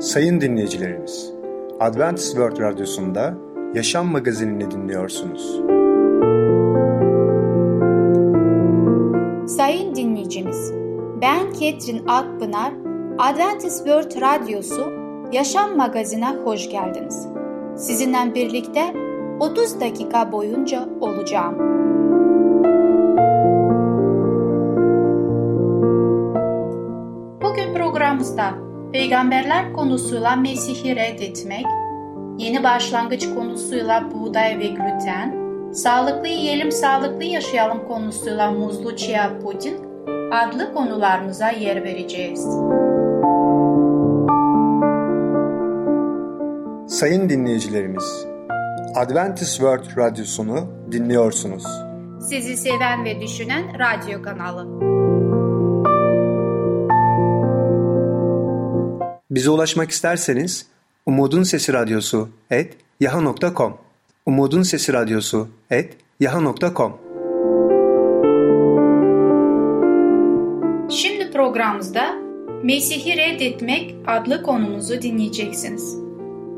Sayın dinleyicilerimiz, Adventist World Radyosu'nda Yaşam Magazinini dinliyorsunuz. Sayın dinleyicimiz, ben Ketrin Akpınar, Adventist World Radyosu Yaşam Magazinine hoş geldiniz. Sizinle birlikte 30 dakika boyunca olacağım. Bugün programımızda peygamberler konusuyla Mesih'i reddetmek, yeni başlangıç konusuyla buğday ve gluten, sağlıklı yiyelim sağlıklı yaşayalım konusuyla muzlu chia puding adlı konularımıza yer vereceğiz. Sayın dinleyicilerimiz, Adventist World Radyosunu dinliyorsunuz. Sizi seven ve düşünen radyo kanalı. Bize ulaşmak isterseniz Umutun Sesi Radyosu et yaha.com Umutun Sesi Radyosu et yaha.com Şimdi programımızda Mesih'i reddetmek adlı konumuzu dinleyeceksiniz.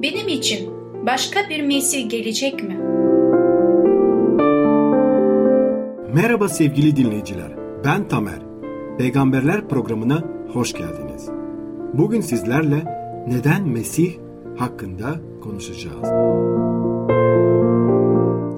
Benim için başka bir Mesih gelecek mi? Merhaba sevgili dinleyiciler. Ben Tamer. Peygamberler programına hoş geldiniz. Bugün sizlerle neden Mesih hakkında konuşacağız.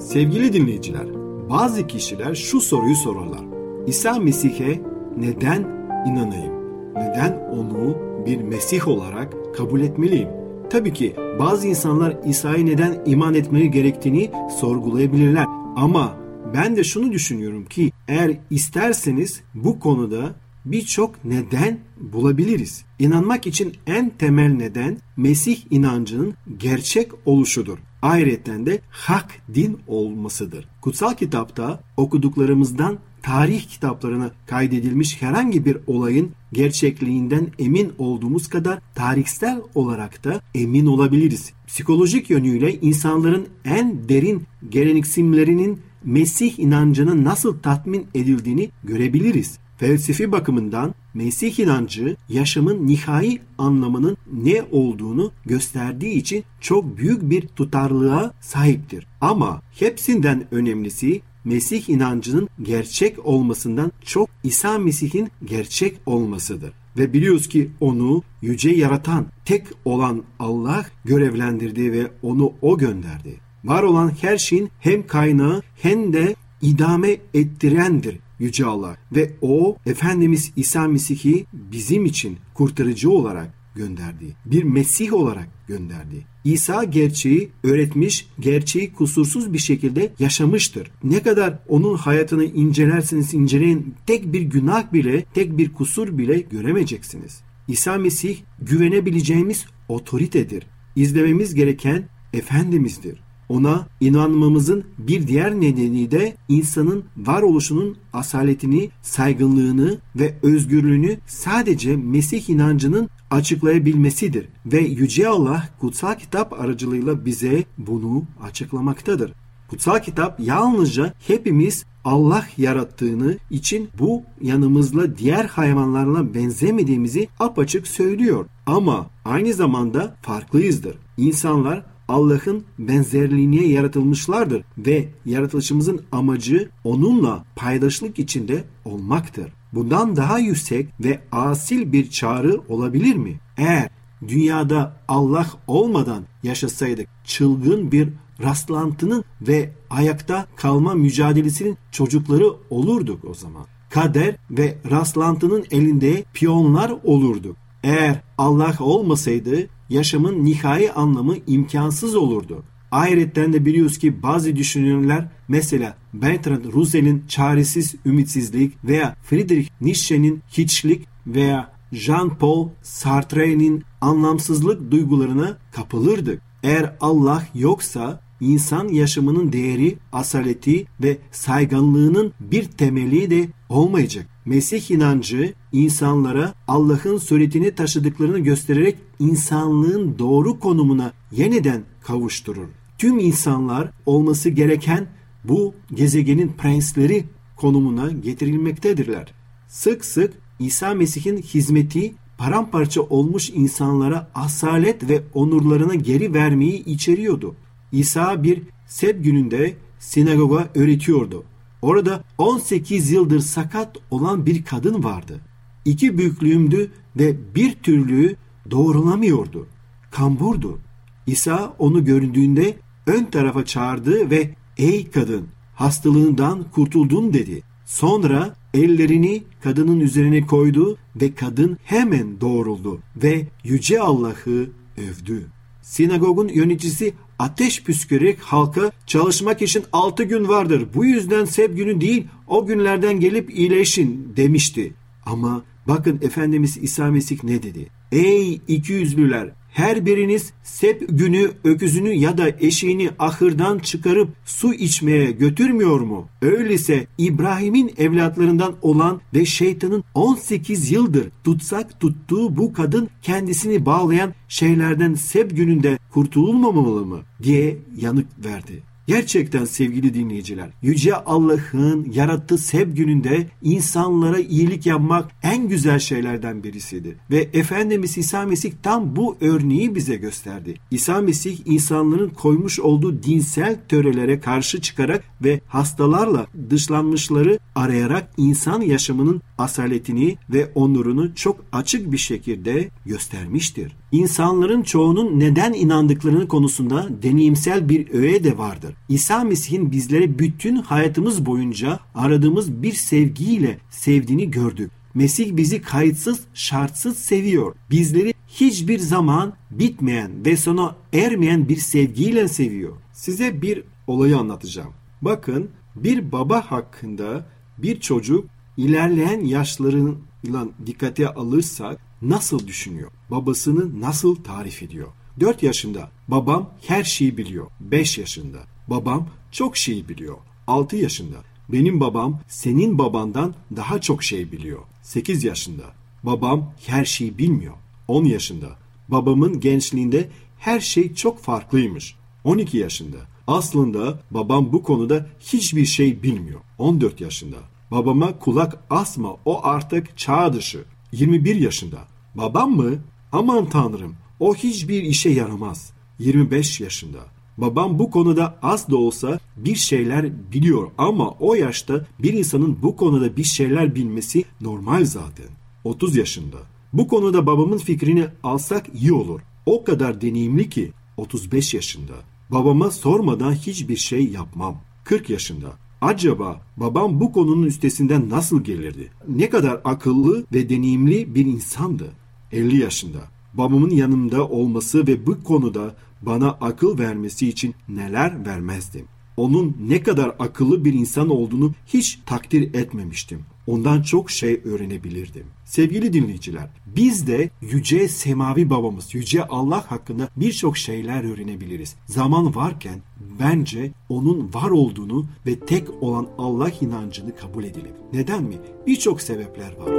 Sevgili dinleyiciler, bazı kişiler şu soruyu sorarlar. İsa Mesih'e neden inanayım? Neden onu bir Mesih olarak kabul etmeliyim? Tabii ki bazı insanlar İsa'ya neden iman etmeyi gerektiğini sorgulayabilirler. Ama ben de şunu düşünüyorum ki eğer isterseniz bu konuda birçok neden bulabiliriz. İnanmak için en temel neden Mesih inancının gerçek oluşudur. Ayrıca de hak din olmasıdır. Kutsal kitapta okuduklarımızdan tarih kitaplarına kaydedilmiş herhangi bir olayın gerçekliğinden emin olduğumuz kadar tarihsel olarak da emin olabiliriz. Psikolojik yönüyle insanların en derin gereksinimlerinin Mesih inancının nasıl tatmin edildiğini görebiliriz. Felsefi bakımından Mesih inancı yaşamın nihai anlamının ne olduğunu gösterdiği için çok büyük bir tutarlılığa sahiptir. Ama hepsinden önemlisi Mesih inancının gerçek olmasından çok İsa Mesih'in gerçek olmasıdır. Ve biliyoruz ki onu yüce yaratan, tek olan Allah görevlendirdi ve onu o gönderdi. Var olan her şeyin hem kaynağı hem de idame ettirendir Yüce Allah ve o Efendimiz İsa Mesih'i bizim için kurtarıcı olarak gönderdi. Bir Mesih olarak gönderdi. İsa gerçeği öğretmiş, gerçeği kusursuz bir şekilde yaşamıştır. Ne kadar onun hayatını incelerseniz inceleyin tek bir günah bile, tek bir kusur bile göremeyeceksiniz. İsa Mesih güvenebileceğimiz otoritedir. İzlememiz gereken Efendimiz'dir. Ona inanmamızın bir diğer nedeni de insanın varoluşunun asaletini, saygınlığını ve özgürlüğünü sadece Mesih inancının açıklayabilmesidir. Ve Yüce Allah kutsal kitap aracılığıyla bize bunu açıklamaktadır. Kutsal kitap yalnızca hepimiz Allah yarattığını için bu yanımızla diğer hayvanlarla benzemediğimizi apaçık söylüyor. Ama aynı zamanda farklıyızdır. İnsanlar Allah'ın benzerliğine yaratılmışlardır ve yaratılışımızın amacı onunla paydaşlık içinde olmaktır. Bundan daha yüksek ve asil bir çağrı olabilir mi? Eğer dünyada Allah olmadan yaşasaydık çılgın bir rastlantının ve ayakta kalma mücadelesinin çocukları olurduk o zaman. Kader ve rastlantının elinde piyonlar olurduk. Eğer Allah olmasaydı yaşamın nihai anlamı imkansız olurdu. Ayrıca de biliyoruz ki bazı düşünürler mesela Bertrand Russell'in çaresiz ümitsizlik veya Friedrich Nietzsche'nin hiçlik veya Jean-Paul Sartre'nin anlamsızlık duygularına kapılırdık. Eğer Allah yoksa insan yaşamının değeri, asaleti ve saygınlığının bir temeli de olmayacak. Mesih inancı insanlara Allah'ın suretini taşıdıklarını göstererek insanlığın doğru konumuna yeniden kavuşturur. Tüm insanlar olması gereken bu gezegenin prensleri konumuna getirilmektedirler. Sık sık İsa Mesih'in hizmeti paramparça olmuş insanlara asalet ve onurlarını geri vermeyi içeriyordu. İsa bir seb gününde sinagoga öğretiyordu. Orada 18 yıldır sakat olan bir kadın vardı. İki büyüklüğümdü ve bir türlü doğrulamıyordu. Kamburdu. İsa onu göründüğünde ön tarafa çağırdı ve ''Ey kadın hastalığından kurtuldun'' dedi. Sonra ellerini kadının üzerine koydu ve kadın hemen doğruldu ve Yüce Allah'ı övdü. Sinagogun yöneticisi ateş püskürerek halka çalışmak için altı gün vardır. Bu yüzden seb günü değil o günlerden gelip iyileşin demişti. Ama bakın Efendimiz İsa Mesih ne dedi? Ey iki yüzlüler her biriniz sep günü öküzünü ya da eşeğini ahırdan çıkarıp su içmeye götürmüyor mu? Öyleyse İbrahim'in evlatlarından olan ve şeytanın 18 yıldır tutsak tuttuğu bu kadın kendisini bağlayan şeylerden sep gününde kurtululmamalı mı? diye yanık verdi. Gerçekten sevgili dinleyiciler, Yüce Allah'ın yarattığı sev gününde insanlara iyilik yapmak en güzel şeylerden birisidir. Ve Efendimiz İsa Mesih tam bu örneği bize gösterdi. İsa Mesih insanların koymuş olduğu dinsel törelere karşı çıkarak ve hastalarla dışlanmışları arayarak insan yaşamının asaletini ve onurunu çok açık bir şekilde göstermiştir. İnsanların çoğunun neden inandıklarını konusunda deneyimsel bir öğe de vardır. İsa Mesih'in bizlere bütün hayatımız boyunca aradığımız bir sevgiyle sevdiğini gördük. Mesih bizi kayıtsız, şartsız seviyor. Bizleri hiçbir zaman bitmeyen ve sona ermeyen bir sevgiyle seviyor. Size bir olayı anlatacağım. Bakın bir baba hakkında bir çocuk ilerleyen yaşlarıyla dikkate alırsak nasıl düşünüyor? Babasını nasıl tarif ediyor? 4 yaşında babam her şeyi biliyor. 5 yaşında babam çok şey biliyor. 6 yaşında benim babam senin babandan daha çok şey biliyor. 8 yaşında babam her şeyi bilmiyor. 10 yaşında babamın gençliğinde her şey çok farklıymış. 12 yaşında aslında babam bu konuda hiçbir şey bilmiyor. 14 yaşında babama kulak asma o artık çağ dışı. 21 yaşında babam mı? Aman tanrım o hiçbir işe yaramaz. 25 yaşında Babam bu konuda az da olsa bir şeyler biliyor ama o yaşta bir insanın bu konuda bir şeyler bilmesi normal zaten. 30 yaşında. Bu konuda babamın fikrini alsak iyi olur. O kadar deneyimli ki 35 yaşında. Babama sormadan hiçbir şey yapmam. 40 yaşında. Acaba babam bu konunun üstesinden nasıl gelirdi? Ne kadar akıllı ve deneyimli bir insandı. 50 yaşında. Babamın yanımda olması ve bu konuda bana akıl vermesi için neler vermezdim. Onun ne kadar akıllı bir insan olduğunu hiç takdir etmemiştim. Ondan çok şey öğrenebilirdim. Sevgili dinleyiciler, biz de yüce semavi babamız, yüce Allah hakkında birçok şeyler öğrenebiliriz. Zaman varken bence onun var olduğunu ve tek olan Allah inancını kabul edelim. Neden mi? Birçok sebepler var.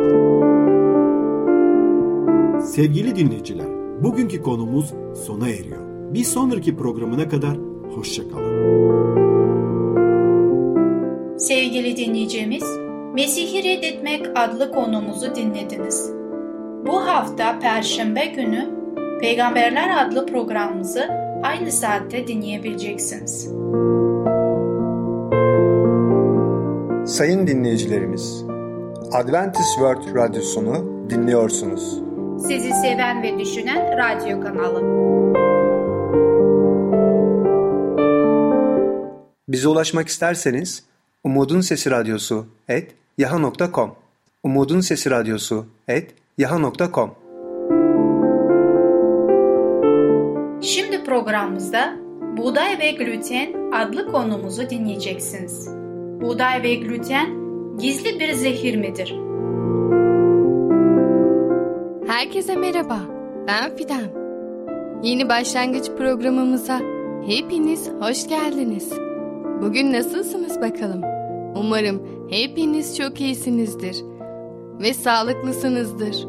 Sevgili dinleyiciler, bugünkü konumuz sona eriyor. Bir sonraki programına kadar hoşçakalın. Sevgili dinleyicimiz, Mesih'i Reddetmek adlı konumuzu dinlediniz. Bu hafta Perşembe günü Peygamberler adlı programımızı aynı saatte dinleyebileceksiniz. Sayın dinleyicilerimiz, Adventist World Radyosunu dinliyorsunuz. Sizi seven ve düşünen radyo kanalı. Bize ulaşmak isterseniz Umutun Sesi Radyosu et yaha.com Umutun Sesi Radyosu et yaha.com Şimdi programımızda Buğday ve Gluten adlı konumuzu dinleyeceksiniz. Buğday ve gluten gizli bir zehir midir? Herkese merhaba, ben Fidan. Yeni başlangıç programımıza hepiniz hoş geldiniz. Bugün nasılsınız bakalım? Umarım hepiniz çok iyisinizdir ve sağlıklısınızdır.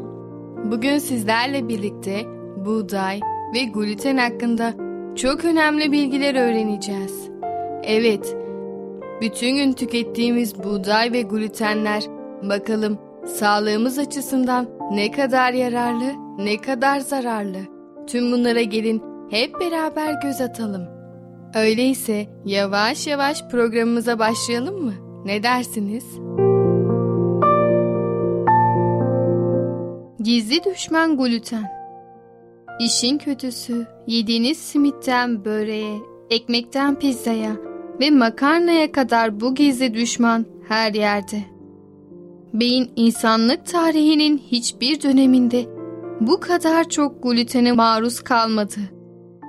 Bugün sizlerle birlikte buğday ve gluten hakkında çok önemli bilgiler öğreneceğiz. Evet, bütün gün tükettiğimiz buğday ve glutenler bakalım sağlığımız açısından Ne kadar yararlı, ne kadar zararlı. Tüm bunlara gelin hep beraber göz atalım. Öyleyse yavaş yavaş programımıza başlayalım mı? Ne dersiniz? Gizli düşman gluten. İşin kötüsü yediğiniz simitten böreğe, ekmekten pizzaya ve makarnaya kadar bu gizli düşman her yerde. Beyin insanlık tarihinin hiçbir döneminde bu kadar çok glutene maruz kalmadı.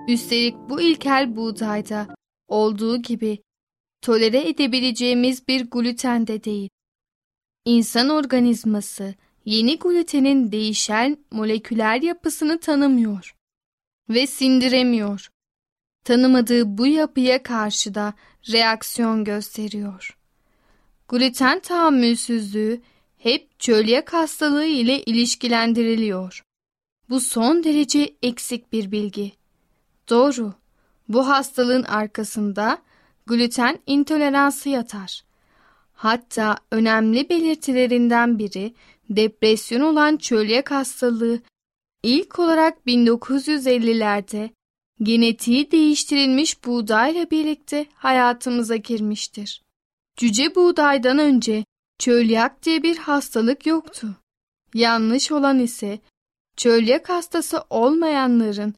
Üstelik bu ilkel buğdayda olduğu gibi tolere edebileceğimiz bir gluten de değil. İnsan organizması yeni glutenin değişen moleküler yapısını tanımıyor ve sindiremiyor. Tanımadığı bu yapıya karşı da reaksiyon gösteriyor. Gluten tahammülsüzlüğü hep çölyak hastalığı ile ilişkilendiriliyor. Bu son derece eksik bir bilgi. Doğru, bu hastalığın arkasında gluten intoleransı yatar. Hatta önemli belirtilerinden biri depresyon olan çölyak hastalığı ilk olarak 1950'lerde genetiği değiştirilmiş buğdayla birlikte hayatımıza girmiştir. Cüce buğdaydan önce çölyak diye bir hastalık yoktu. Yanlış olan ise çölyak hastası olmayanların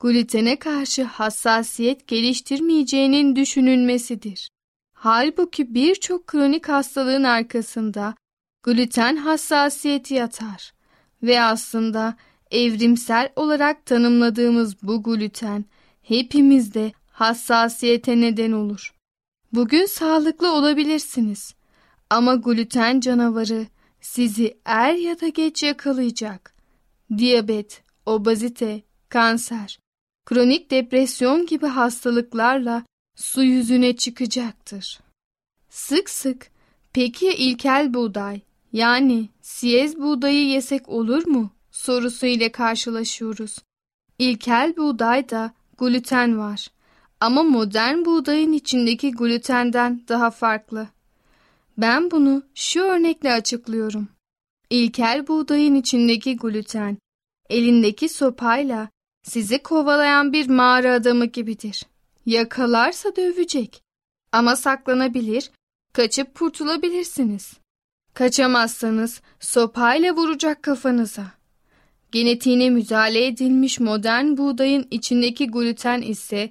glutene karşı hassasiyet geliştirmeyeceğinin düşünülmesidir. Halbuki birçok kronik hastalığın arkasında gluten hassasiyeti yatar ve aslında evrimsel olarak tanımladığımız bu gluten hepimizde hassasiyete neden olur. Bugün sağlıklı olabilirsiniz ama gluten canavarı sizi er ya da geç yakalayacak. Diyabet, obezite, kanser, kronik depresyon gibi hastalıklarla su yüzüne çıkacaktır. Sık sık peki ya ilkel buğday yani siyez buğdayı yesek olur mu sorusu ile karşılaşıyoruz. İlkel buğdayda gluten var ama modern buğdayın içindeki glutenden daha farklı. Ben bunu şu örnekle açıklıyorum. İlkel buğdayın içindeki gluten elindeki sopayla sizi kovalayan bir mağara adamı gibidir. Yakalarsa dövecek. Ama saklanabilir, kaçıp kurtulabilirsiniz. Kaçamazsanız sopayla vuracak kafanıza. Genetiğine müdahale edilmiş modern buğdayın içindeki gluten ise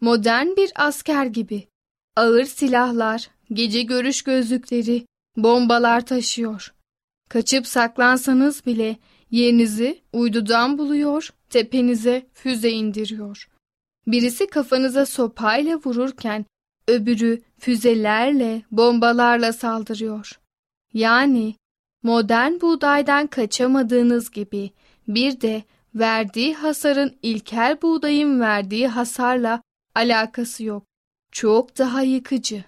modern bir asker gibi. Ağır silahlar, gece görüş gözlükleri, bombalar taşıyor. Kaçıp saklansanız bile yerinizi uydudan buluyor, tepenize füze indiriyor. Birisi kafanıza sopayla vururken öbürü füzelerle, bombalarla saldırıyor. Yani modern buğdaydan kaçamadığınız gibi bir de verdiği hasarın ilkel buğdayın verdiği hasarla alakası yok. Çok daha yıkıcı.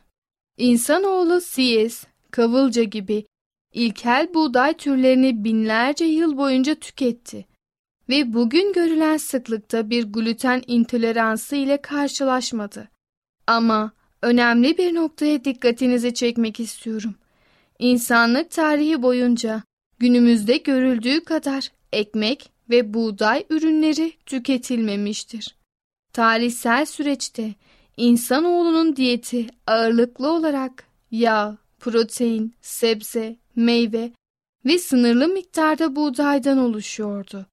İnsanoğlu siyez, kavılca gibi ilkel buğday türlerini binlerce yıl boyunca tüketti ve bugün görülen sıklıkta bir gluten intoleransı ile karşılaşmadı. Ama önemli bir noktaya dikkatinizi çekmek istiyorum. İnsanlık tarihi boyunca günümüzde görüldüğü kadar ekmek ve buğday ürünleri tüketilmemiştir. Tarihsel süreçte insanoğlunun diyeti ağırlıklı olarak yağ, protein, sebze, meyve ve sınırlı miktarda buğdaydan oluşuyordu.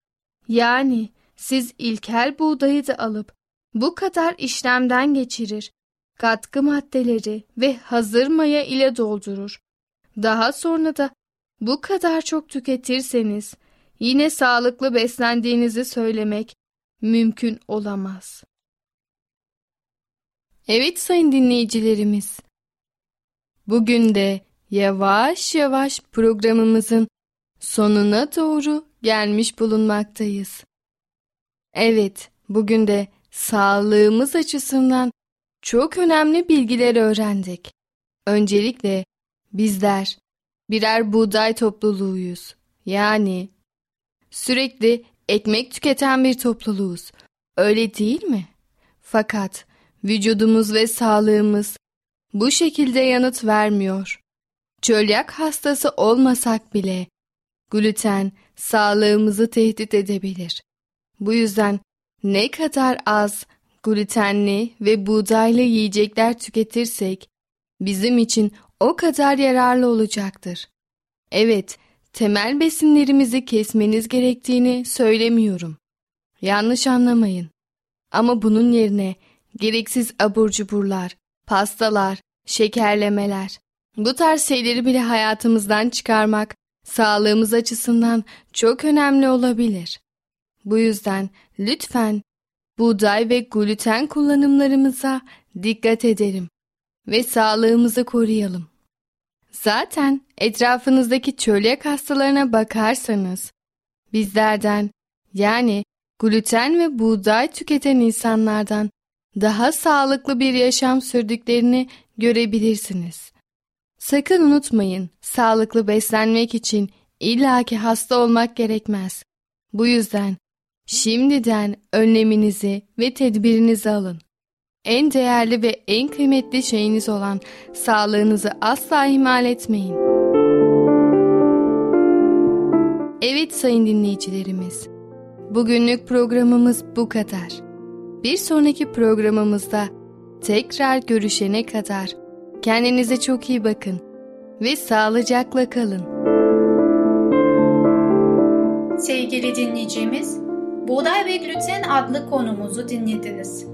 Yani siz ilkel buğdayı da alıp bu kadar işlemden geçirir, katkı maddeleri ve hazır maya ile doldurur. Daha sonra da bu kadar çok tüketirseniz yine sağlıklı beslendiğinizi söylemek mümkün olamaz. Evet sayın dinleyicilerimiz. Bugün de yavaş yavaş programımızın sonuna doğru gelmiş bulunmaktayız. Evet, bugün de sağlığımız açısından çok önemli bilgiler öğrendik. Öncelikle bizler birer buğday topluluğuyuz. Yani sürekli ekmek tüketen bir topluluğuz. Öyle değil mi? Fakat vücudumuz ve sağlığımız bu şekilde yanıt vermiyor. Çölyak hastası olmasak bile gluten sağlığımızı tehdit edebilir. Bu yüzden ne kadar az glutenli ve buğdaylı yiyecekler tüketirsek bizim için o kadar yararlı olacaktır. Evet, temel besinlerimizi kesmeniz gerektiğini söylemiyorum. Yanlış anlamayın. Ama bunun yerine gereksiz abur cuburlar, pastalar, şekerlemeler, bu tarz şeyleri bile hayatımızdan çıkarmak sağlığımız açısından çok önemli olabilir. Bu yüzden lütfen buğday ve gluten kullanımlarımıza dikkat edelim ve sağlığımızı koruyalım. Zaten etrafınızdaki çölyak hastalarına bakarsanız bizlerden yani gluten ve buğday tüketen insanlardan daha sağlıklı bir yaşam sürdüklerini görebilirsiniz. Sakın unutmayın, sağlıklı beslenmek için illaki hasta olmak gerekmez. Bu yüzden şimdiden önleminizi ve tedbirinizi alın. En değerli ve en kıymetli şeyiniz olan sağlığınızı asla ihmal etmeyin. Evet sayın dinleyicilerimiz, bugünlük programımız bu kadar. Bir sonraki programımızda tekrar görüşene kadar kendinize çok iyi bakın ve sağlıcakla kalın. Sevgili dinleyicimiz, Buğday ve Gluten adlı konumuzu dinlediniz.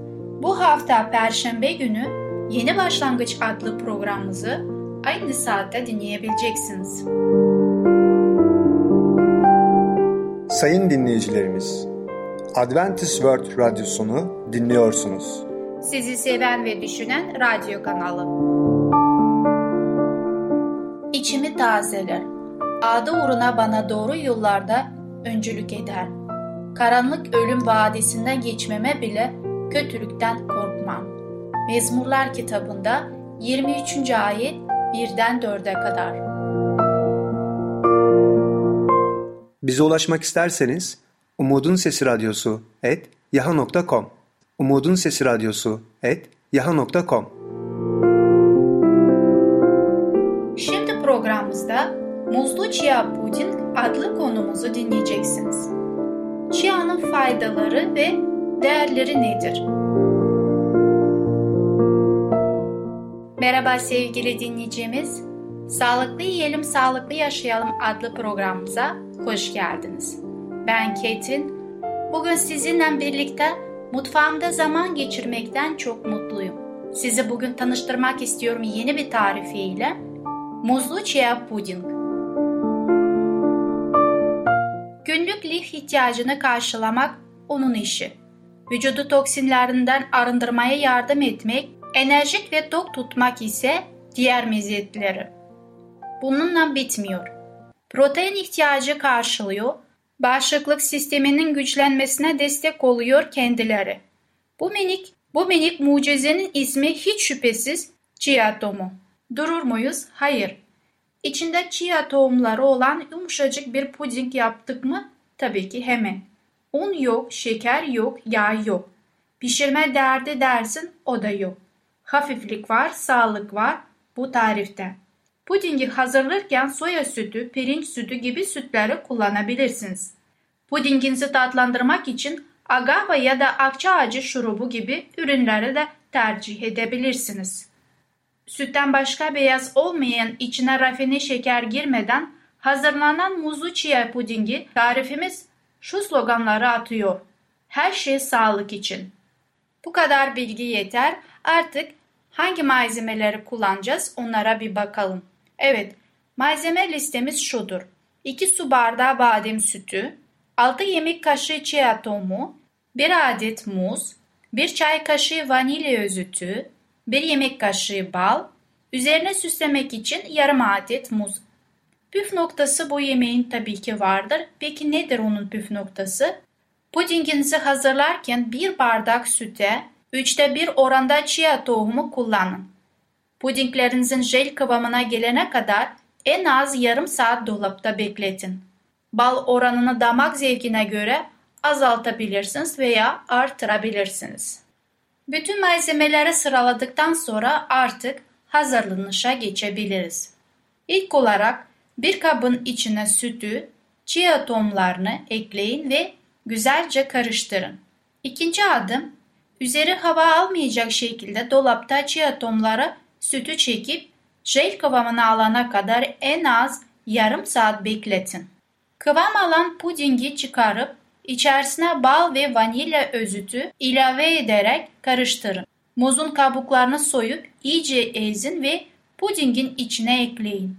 Bu hafta Perşembe günü Yeni Başlangıç adlı programımızı aynı saatte dinleyebileceksiniz. Sayın dinleyicilerimiz, Adventist World Radyosunu dinliyorsunuz. Sizi seven ve düşünen radyo kanalı. İçimi tazeler. Adı uğruna bana doğru yollarda öncülük eder. Karanlık ölüm vadisinden geçmeme bile kötülükten korkmam. Mezmurlar kitabında 23. ayet 1'den 4'e kadar. Bize ulaşmak isterseniz Umutun Sesi Radyosu et yaha.com Umutun Sesi Radyosu et yaha.com programımızda Muzlu Chia Puding adlı konumuzu dinleyeceksiniz. Chia'nın faydaları ve değerleri nedir? Merhaba sevgili dinleyicimiz. Sağlıklı Yiyelim Sağlıklı Yaşayalım adlı programımıza hoş geldiniz. Ben Ketin. Bugün sizinle birlikte mutfağımda zaman geçirmekten çok mutluyum. Sizi bugün tanıştırmak istiyorum yeni bir tarifiyle. Muzlu chia puding. Günlük lif ihtiyacını karşılamak onun işi. Vücudu toksinlerinden arındırmaya yardım etmek, enerjik ve tok tutmak ise diğer meziyetleri. Bununla bitmiyor. Protein ihtiyacı karşılıyor, bağışıklık sisteminin güçlenmesine destek oluyor kendileri. Bu minik, bu minik mucizenin ismi hiç şüphesiz chia tohumu. Durur muyuz? Hayır. İçinde chia tohumları olan yumuşacık bir puding yaptık mı? Tabii ki hemen. Un yok, şeker yok, yağ yok. Pişirme derdi dersin o da yok. Hafiflik var, sağlık var bu tarifte. Pudingi hazırlarken soya sütü, pirinç sütü gibi sütleri kullanabilirsiniz. Pudinginizi tatlandırmak için agave ya da akça ağacı şurubu gibi ürünleri de tercih edebilirsiniz. Sütten başka beyaz olmayan içine rafine şeker girmeden hazırlanan muzlu chia pudingi tarifimiz şu sloganları atıyor. Her şey sağlık için. Bu kadar bilgi yeter. Artık hangi malzemeleri kullanacağız onlara bir bakalım. Evet, malzeme listemiz şudur. 2 su bardağı badem sütü, 6 yemek kaşığı chia tohumu, 1 adet muz, 1 çay kaşığı vanilya özütü, 1 yemek kaşığı bal, üzerine süslemek için yarım adet muz. Püf noktası bu yemeğin tabii ki vardır. Peki nedir onun püf noktası? Pudinginizi hazırlarken bir bardak süte, üçte bir oranda chia tohumu kullanın. Pudinglerinizin jel kıvamına gelene kadar en az yarım saat dolapta bekletin. Bal oranını damak zevkine göre azaltabilirsiniz veya artırabilirsiniz. Bütün malzemeleri sıraladıktan sonra artık hazırlanışa geçebiliriz. İlk olarak bir kabın içine sütü, chia tohumlarını ekleyin ve güzelce karıştırın. İkinci adım, üzeri hava almayacak şekilde dolapta chia tohumları sütü çekip jel kıvamını alana kadar en az yarım saat bekletin. Kıvam alan pudingi çıkarıp içerisine bal ve vanilya özütü ilave ederek karıştırın. Muzun kabuklarını soyup iyice ezin ve pudingin içine ekleyin.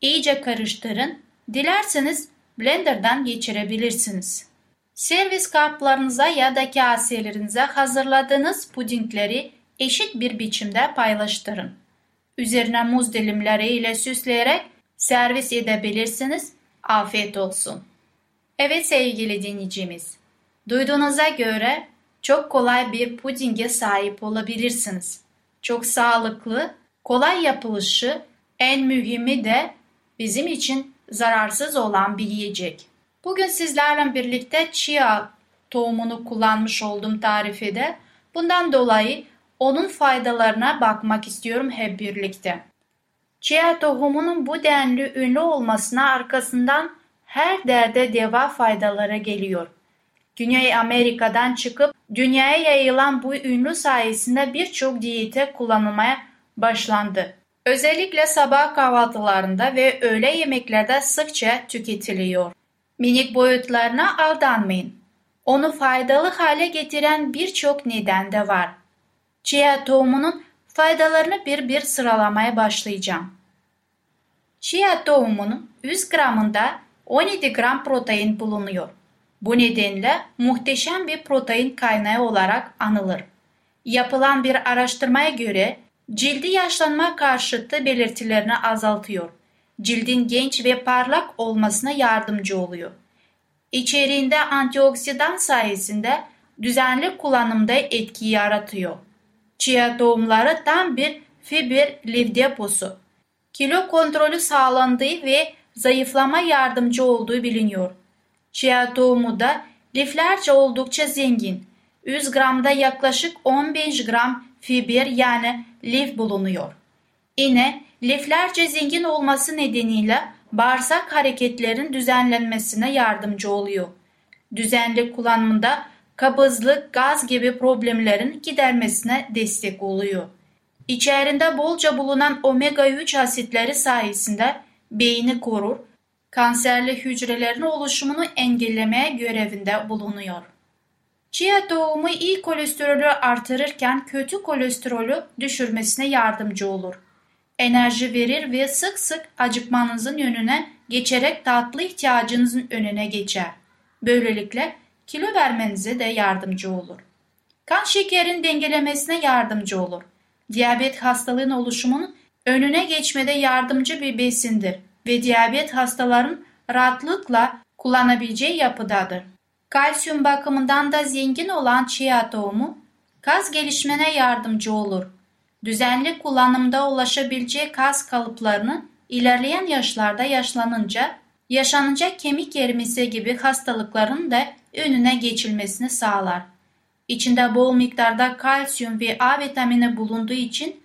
İyice karıştırın. Dilerseniz blenderdan geçirebilirsiniz. Servis kaplarınıza ya da kaselerinize hazırladığınız pudingleri eşit bir biçimde paylaştırın. Üzerine muz dilimleri ile süsleyerek servis edebilirsiniz. Afiyet olsun. Evet sevgili dinleyicimiz, duyduğunuza göre çok kolay bir pudinge sahip olabilirsiniz. Çok sağlıklı, kolay yapılışı, en mühimi de bizim için zararsız olan bir yiyecek. Bugün sizlerle birlikte chia tohumunu kullanmış olduğum tarifede. Bundan dolayı onun faydalarına bakmak istiyorum hep birlikte. Chia tohumunun bu denli ünlü olmasına arkasından her derde deva faydaları geliyor. Güney Amerika'dan çıkıp dünyaya yayılan bu ünlü sayesinde birçok diyete kullanılmaya başlandı. Özellikle sabah kahvaltılarında ve öğle yemeklerde sıkça tüketiliyor. Minik boyutlarına aldanmayın. Onu faydalı hale getiren birçok neden de var. Chia tohumunun faydalarını bir bir sıralamaya başlayacağım. Chia tohumunun 100 gramında 17 gram protein bulunuyor. Bu nedenle muhteşem bir protein kaynağı olarak anılır. Yapılan bir araştırmaya göre cildi yaşlanma karşıtı belirtilerini azaltıyor. Cildin genç ve parlak olmasına yardımcı oluyor. İçeriğinde antioksidan sayesinde düzenli kullanımda etki yaratıyor. Chia tohumları tam bir fiber lif deposu. Kilo kontrolü sağlandığı ve zayıflama yardımcı olduğu biliniyor. Chia tohumu da liflerce oldukça zengin. 100 gramda yaklaşık 15 gram fiber yani lif bulunuyor. Yine liflerce zengin olması nedeniyle bağırsak hareketlerin düzenlenmesine yardımcı oluyor. Düzenli kullanımında kabızlık, gaz gibi problemlerin gidermesine destek oluyor. İçerinde bolca bulunan omega 3 asitleri sayesinde beyni korur, kanserli hücrelerin oluşumunu engellemeye görevinde bulunuyor. Chia tohumu iyi kolesterolü artırırken kötü kolesterolü düşürmesine yardımcı olur. Enerji verir ve sık sık acıkmanızın önüne geçerek tatlı ihtiyacınızın önüne geçer. Böylelikle kilo vermenize de yardımcı olur. Kan şekerin dengelemesine yardımcı olur. Diyabet hastalığın oluşumunun önüne geçmede yardımcı bir besindir ve diyabet hastaların rahatlıkla kullanabileceği yapıdadır. Kalsiyum bakımından da zengin olan chia tohumu kas gelişmene yardımcı olur. Düzenli kullanımda ulaşabileceği kas kalıplarını ilerleyen yaşlarda yaşlanınca yaşanacak kemik erimesi gibi hastalıkların da önüne geçilmesini sağlar. İçinde bol miktarda kalsiyum ve A vitamini bulunduğu için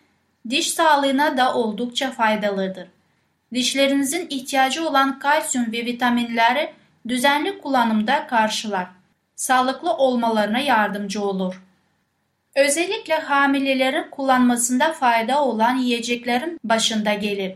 diş sağlığına da oldukça faydalıdır. Dişlerinizin ihtiyacı olan kalsiyum ve vitaminleri düzenli kullanımda karşılar. Sağlıklı olmalarına yardımcı olur. Özellikle hamilelerin kullanmasında fayda olan yiyeceklerin başında gelir.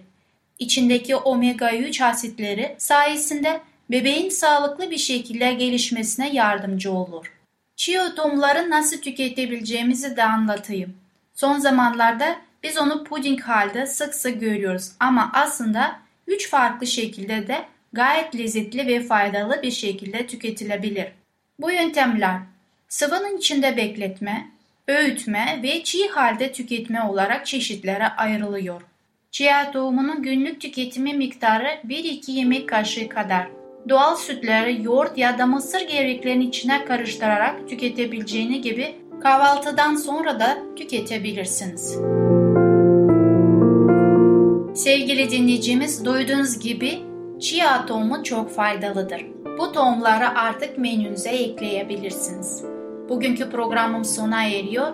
İçindeki omega 3 asitleri sayesinde bebeğin sağlıklı bir şekilde gelişmesine yardımcı olur. Chia tohumları nasıl tüketebileceğimizi de anlatayım. Son zamanlarda biz onu puding halde sık sık görüyoruz ama aslında üç farklı şekilde de gayet lezzetli ve faydalı bir şekilde tüketilebilir. Bu yöntemler sıvının içinde bekletme, öğütme ve çiğ halde tüketme olarak çeşitlere ayrılıyor. Chia tohumunun günlük tüketimi miktarı 1-2 yemek kaşığı kadar. Doğal sütleri yoğurt ya da mısır gevreklerinin içine karıştırarak tüketebileceğini gibi kahvaltıdan sonra da tüketebilirsiniz. Sevgili dinleyicimiz duyduğunuz gibi chia tohumu çok faydalıdır. Bu tohumları artık menünüze ekleyebilirsiniz. Bugünkü programım sona eriyor.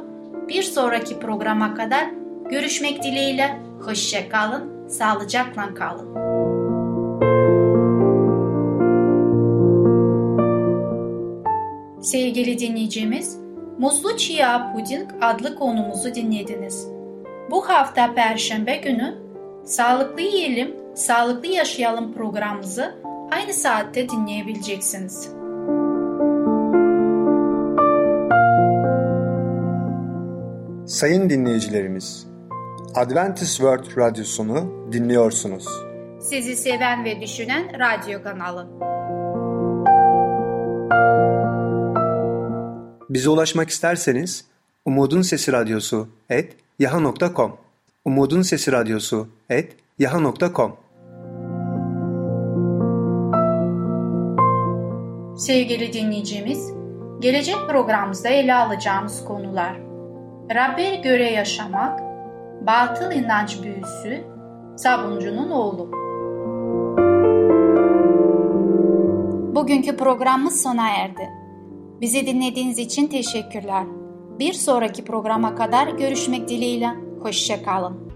Bir sonraki programa kadar görüşmek dileğiyle. Hoşça kalın, sağlıcakla kalın. Sevgili dinleyicimiz, Muslu Chia Puding adlı konumuzu dinlediniz. Bu hafta Perşembe günü Sağlıklı Yiyelim, Sağlıklı Yaşayalım programımızı aynı saatte dinleyebileceksiniz. Sayın dinleyicilerimiz, Adventist World Radyosunu dinliyorsunuz. Sizi seven ve düşünen radyo kanalı. Bize ulaşmak isterseniz Umutun Sesi Radyosu et yaha.com Umutun Sesi Radyosu et yaha.com Sevgili dinleyicimiz, gelecek programımızda ele alacağımız konular Rabbe göre yaşamak, batıl inanç büyüsü, sabuncunun oğlu. Bugünkü programımız sona erdi. Bizi dinlediğiniz için teşekkürler. Bir sonraki programa kadar görüşmek dileğiyle. Hoşçakalın.